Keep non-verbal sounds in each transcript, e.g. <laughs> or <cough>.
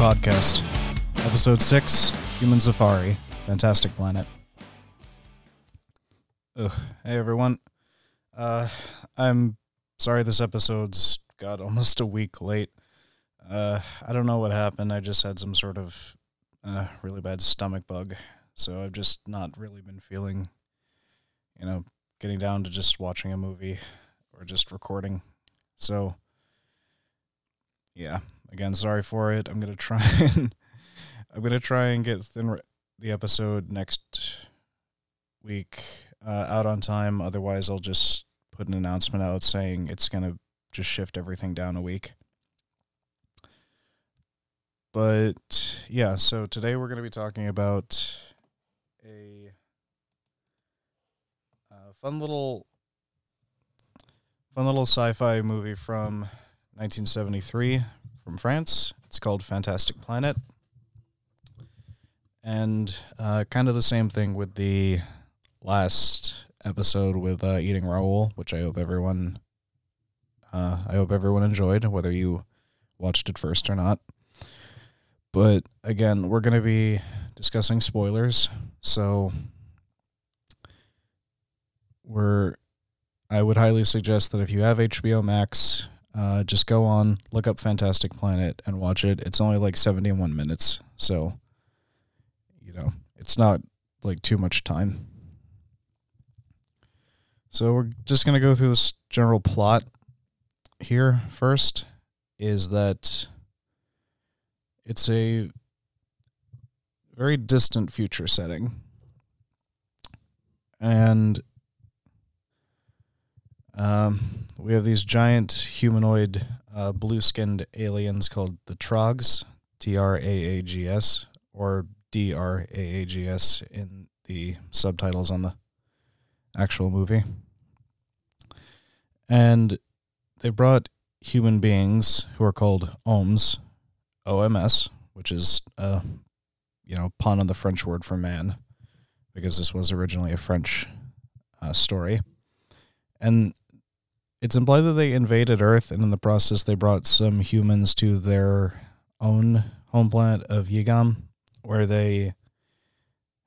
Podcast, Episode 6 Human Safari, Fantastic Planet. Ugh. Hey, everyone. Uh, I'm sorry this episode's got <laughs> almost a week late. Uh, I don't know what happened. I just had some sort of uh, really bad stomach bug. So I've just not really been feeling, you know, getting down to just watching a movie or just recording. So, yeah, again, sorry for it. I'm gonna try <laughs> and I'm gonna try and get thin the episode next week uh, out on time. Otherwise, I'll just put an announcement out saying it's gonna just shift everything down a week. But yeah, so today we're gonna be talking about a uh, fun little fun little sci-fi movie from 1973 from France. It's called Fantastic Planet. And uh, kind of the same thing with the last episode with uh, Eating Raoul, which I hope everyone uh, I hope everyone enjoyed, whether you watched it first or not. But again, we're going to be discussing spoilers. So we're I would highly suggest that if you have HBO Max, uh, just go on, look up Fantastic Planet, and watch it. It's only like 71 minutes, so you know it's not like too much time. So we're just gonna go through this general plot here first. Is that it's a very distant future setting, and um, we have these giant humanoid uh, blue skinned aliens called the Trogs, T R A A G S, or D R A A G S in the subtitles on the actual movie. And they brought human beings who are called OMS, OMS, which is a you know pun on the French word for man, because this was originally a French uh, story. And it's implied that they invaded Earth, and in the process, they brought some humans to their own home planet of Ygam, where they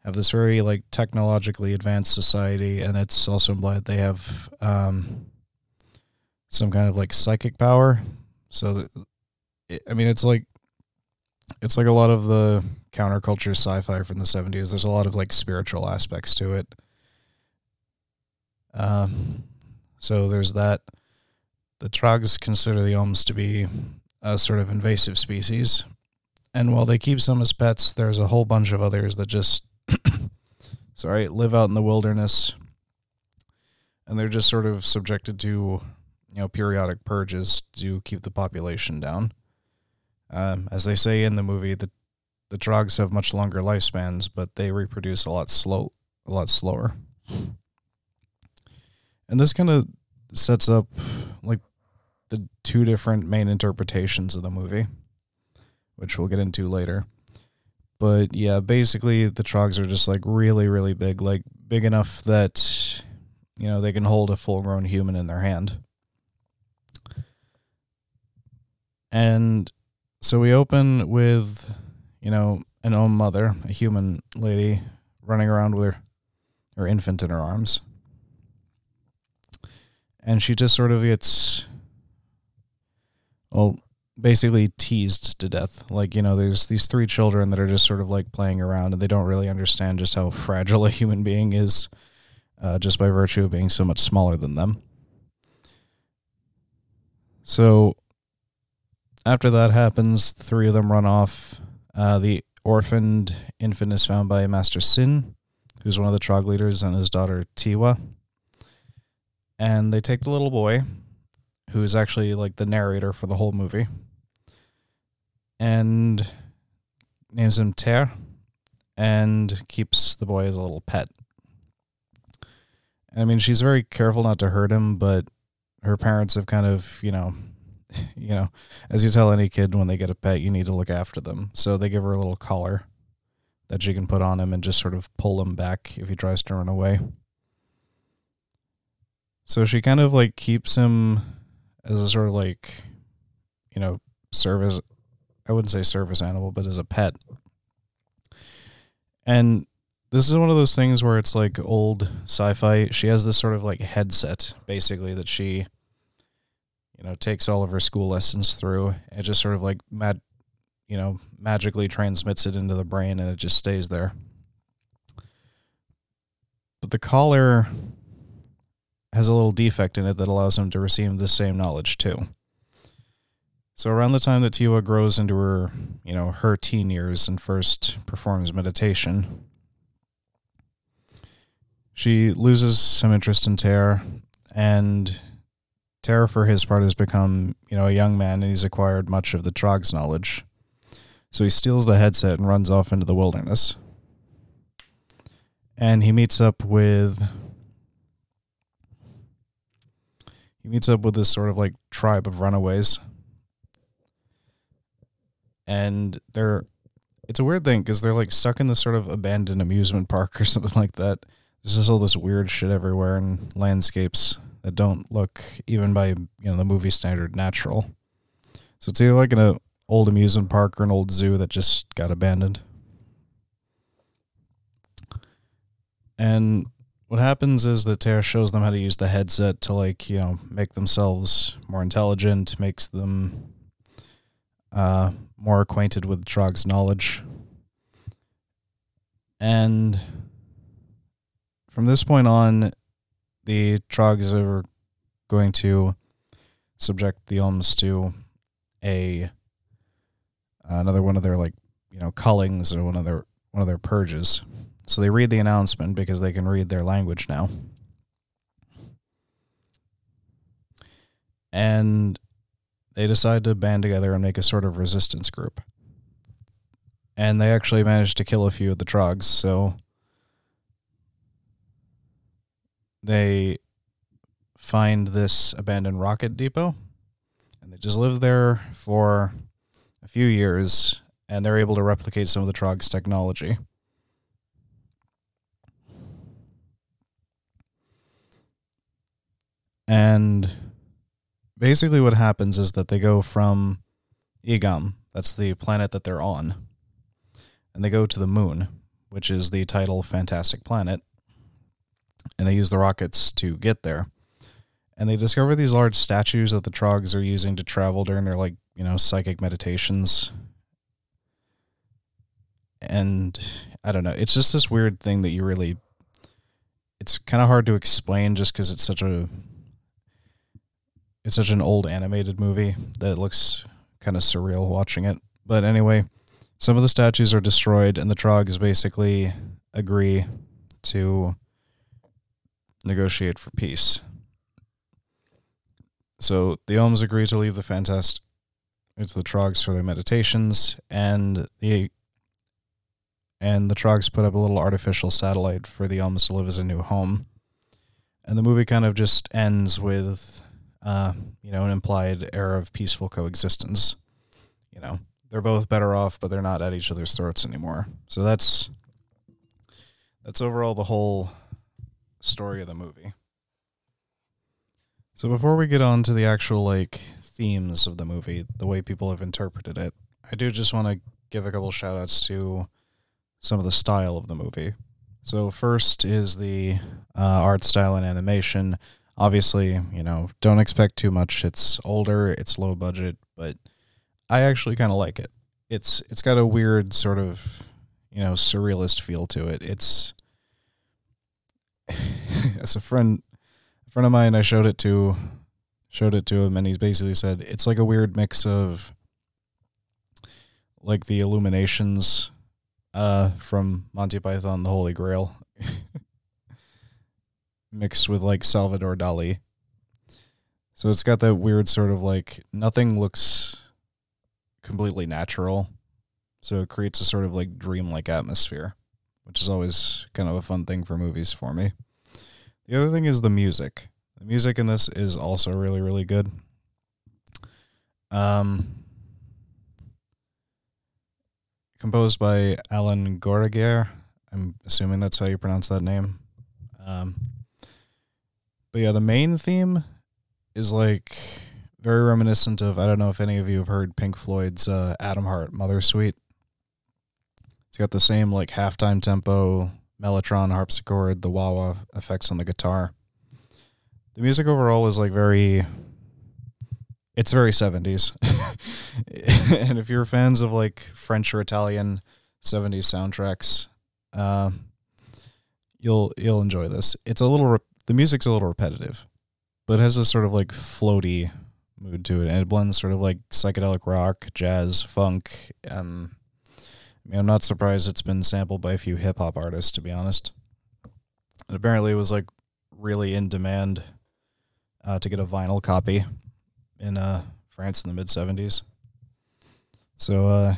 have this very like technologically advanced society, and it's also implied they have um, some kind of like psychic power. So, that, it, I mean, it's like it's like a lot of the counterculture sci-fi from the seventies. There's a lot of like spiritual aspects to it. Um, so there's that. The Trogs consider the Oms to be a sort of invasive species. And while they keep some as pets, there's a whole bunch of others that just, <coughs> sorry, live out in the wilderness. And they're just sort of subjected to, you know, periodic purges to keep the population down. Um, as they say in the movie, the the Trogs have much longer lifespans, but they reproduce a lot slow, a lot slower. And this kind of sets up like the two different main interpretations of the movie, which we'll get into later. But yeah, basically the Trogs are just like really, really big, like big enough that you know they can hold a full grown human in their hand. And so we open with, you know, an Om mother, a human lady running around with her her infant in her arms and she just sort of gets well basically teased to death. Like you know there's these three children that are just sort of like playing around and they don't really understand just how fragile a human being is uh, just by virtue of being so much smaller than them. So after that happens three of them run off. Uh, the orphaned infant is found by Master Sinh who's one of the trog leaders and his daughter Tiwa and they take the little boy, who is actually like the narrator for the whole movie, and names him Terr, and keeps the boy as a little pet. I mean, she's very careful not to hurt him, but her parents have kind of, you know, <laughs> you know, as you tell any kid when they get a pet, you need to look after them. So they give her a little collar that she can put on him and just sort of pull him back if he tries to run away. So she kind of like keeps him as a sort of like, you know, service. I wouldn't say service animal, but as a pet. And this is one of those things where it's like old sci-fi. She has this sort of like headset basically that she you know takes all of her school lessons through. It just sort of like mad you know magically transmits it into the brain and it just stays there. But the collar has a little defect in it that allows him to receive the same knowledge too. So around the time that Tiwa grows into her, you know, her teen years and first performs meditation, she loses some interest in Terra, and Terra, for his part, has become, you know, a young man and he's acquired much of the Trog's knowledge. So he steals the headset and runs off into the wilderness. And he meets up with he meets up with this sort of like tribe of runaways. And they're it's a weird thing because they're like stuck in this sort of abandoned amusement park <laughs> or something like that. There's just all this weird shit everywhere and landscapes that don't look even by you know the movie standard natural. So it's either like an old amusement park or an old zoo that just got abandoned. And what happens is that Terra shows them how to use the headset to like, you know, make themselves more intelligent, makes them uh, more acquainted with Trog's knowledge. And from this point on, the Trogs are going to subject the Oms to a another one of their like you know cullings or one of their one of their purges. So they read the announcement because they can read their language now. And they decide to band together and make a sort of resistance group. And they actually managed to kill a few of the Trogs, so they find this abandoned rocket depot and they just live there for a few years and they're able to replicate some of the Trog's technology. And basically, what happens is that they go from Ygam, that's the planet that they're on, and they go to the moon, which is the title Fantastic Planet, and they use the rockets to get there. And they discover these large statues that the Trogs are using to travel during their, like, you know, psychic meditations. And I don't know, it's just this weird thing that you really. It's kind of hard to explain just because it's such a it's such an old animated movie that it looks kind of surreal watching it. But anyway, some of the statues are destroyed, and the Trogs basically agree to negotiate for peace. So the Oms agree to leave the Fantast uh, to the Trogs for their meditations, and the and the Trogs put up a little artificial satellite for the Oms to live as a new home. And the movie kind of just ends with uh, you know, an implied era of peaceful coexistence. You know, they're both better off, but they're not at each other's throats anymore. So that's that's overall the whole story of the movie. So before we get on to the actual like themes of the movie, the way people have interpreted it, I do just want to give a couple shout outs to some of the style of the movie. So first is the uh, art style and animation obviously, you know, don't expect too much. It's older, it's low budget, but I actually kind of like it. It's it's got a weird sort of, you know, surrealist feel to it. It's <laughs> as a friend a friend of mine I showed it to showed it to him and he's basically said it's like a weird mix of like the illuminations uh from Monty Python the Holy Grail <laughs> mixed with like Salvador Dali. So it's got that weird sort of like nothing looks completely natural. So it creates a sort of like dreamlike atmosphere, which is always kind of a fun thing for movies for me. The other thing is the music. The music in this is also really, really good. Um, composed by Alan Goraguer. I'm assuming that's how you pronounce that name. Um, but yeah, the main theme is like very reminiscent of I don't know if any of you have heard Pink Floyd's uh, Atom Heart Mother Suite. It's got the same like halftime tempo, mellotron harpsichord, the wah wah effects on the guitar. The music overall is like very it's very 70s. <laughs> and if you're fans of like French or Italian 70s soundtracks, uh, you'll you'll enjoy this. It's a little re- the music's a little repetitive, but it has a sort of like floaty mood to it, and it blends sort of like psychedelic rock, jazz, funk. Um, I mean, I'm not surprised it's been sampled by a few hip hop artists, to be honest. And apparently, it was like really in demand uh, to get a vinyl copy in uh, France in the mid 70s. So, uh,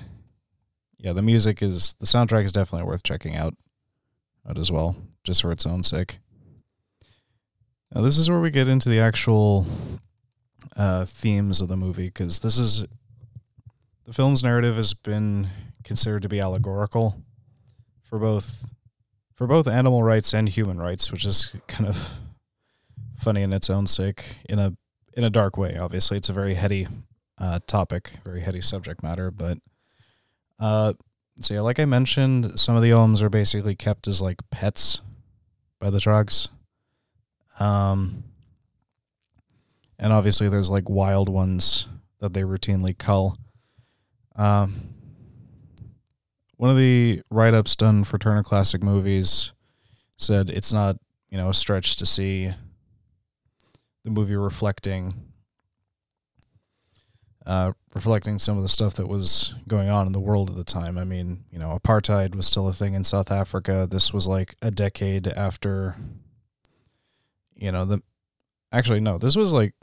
yeah, the music is the soundtrack is definitely worth checking out, out as well, just for its own sake. Now, this is where we get into the actual uh, themes of the movie because this is the film's narrative has been considered to be allegorical for both for both animal rights and human rights, which is kind of funny in its own sake in a in a dark way. Obviously, it's a very heady uh, topic, very heady subject matter. But uh, so yeah, like I mentioned, some of the Oms are basically kept as like pets by the Trogs. Um, and obviously there's like wild ones that they routinely cull. Um, one of the write-ups done for Turner Classic Movies said it's not you know a stretch to see the movie reflecting uh, reflecting some of the stuff that was going on in the world at the time. I mean, you know, apartheid was still a thing in South Africa. This was like a decade after, you know, the actually no, this was like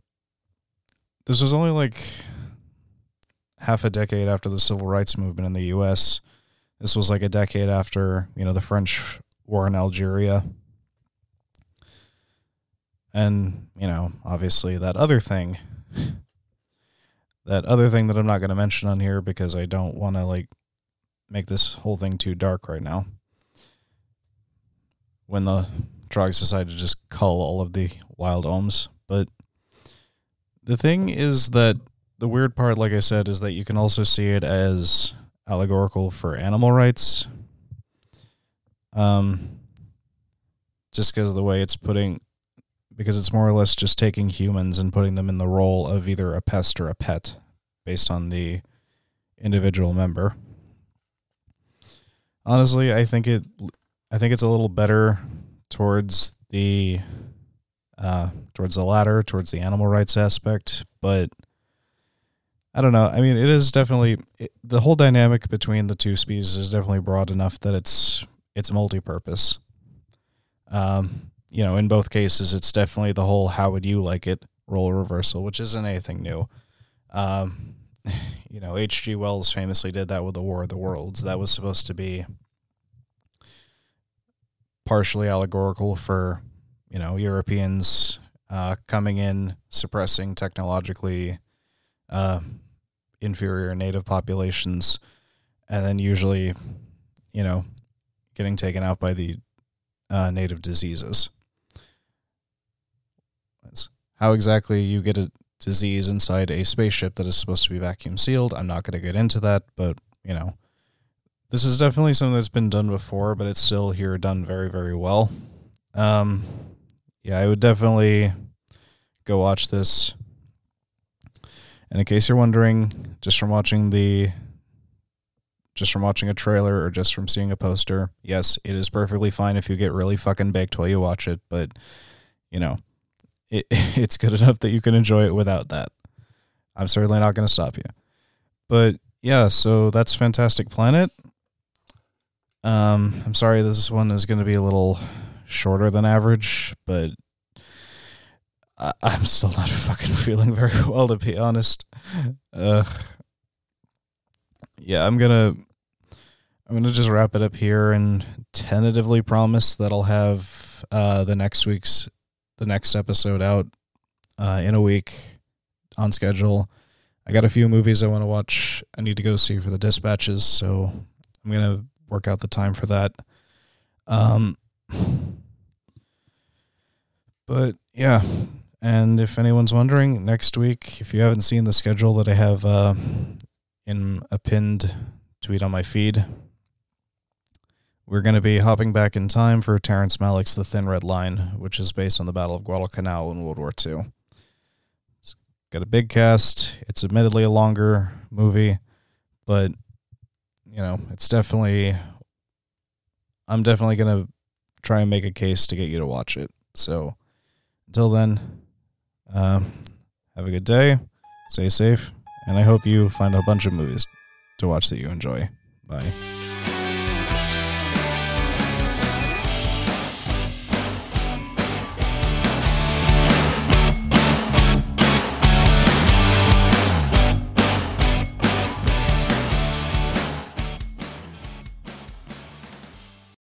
this was only like half a decade after the civil rights movement in the U.S. This was like a decade after you know the French war in Algeria. And, you know, obviously that other thing, that other thing that I'm not going to mention on here because I don't want to, like, make this whole thing too dark right now. When the Trogs decided to just cull all of the wild Oms. But the thing is that the weird part, like I said, is that you can also see it as allegorical for animal rights. Um, just because of the way it's putting because it's more or less just taking humans and putting them in the role of either a pest or a pet based on the individual member. Honestly, I think it I think it's a little better towards the uh, towards the latter, towards the animal rights aspect, but I don't know. I mean, it is definitely it, the whole dynamic between the two species is definitely broad enough that it's it's multi-purpose. Um, you know, in both cases, it's definitely the whole "how would you like it" role reversal, which isn't anything new. Um, <laughs> you know, H.G. Wells famously did that with the War of the Worlds. That was supposed to be partially allegorical for, you know, Europeans uh, coming in, suppressing technologically uh, inferior native populations, and then usually, you know, getting taken out by the uh, native diseases how exactly you get a disease inside a spaceship that is supposed to be vacuum sealed. I'm not going to get into that, but you know, this is definitely something that's been done before, but it's still here done very, very well. Um, yeah, I would definitely go watch this. And in case you're wondering, just from watching the just from watching a trailer or just from seeing a poster, yes, it is perfectly fine if you get really fucking baked while you watch it, but you know, it, <laughs> it's good enough that you can enjoy it without that. I'm certainly not going to stop you. But yeah, so that's Fantastic Planet. Um, I'm sorry this one is going to be a little shorter than average, but I, am still not <laughs> fucking feeling very well to be honest. Uh, yeah, I'm gonna I'm gonna just wrap it up here and tentatively promise that I'll have uh, the next week's the next episode out uh, in a week on schedule. I got a few movies I want to watch. I need to go see for the dispatches, so I'm gonna work out the time for that. Um, but yeah, And if anyone's wondering, next week, if you haven't seen the schedule that I have uh, in a pinned tweet on my feed, we're going to be hopping back in time for Terrence Malick's The Thin Red Line, which is based on the Battle of Guadalcanal in World War II. It's got a big cast. It's admittedly a longer movie, but you know, it's definitely. I'm definitely to try and make a case to get you to watch it. So until then, uh, have a good day, stay safe, and I hope you find a bunch of movies to watch that you enjoy. Bye.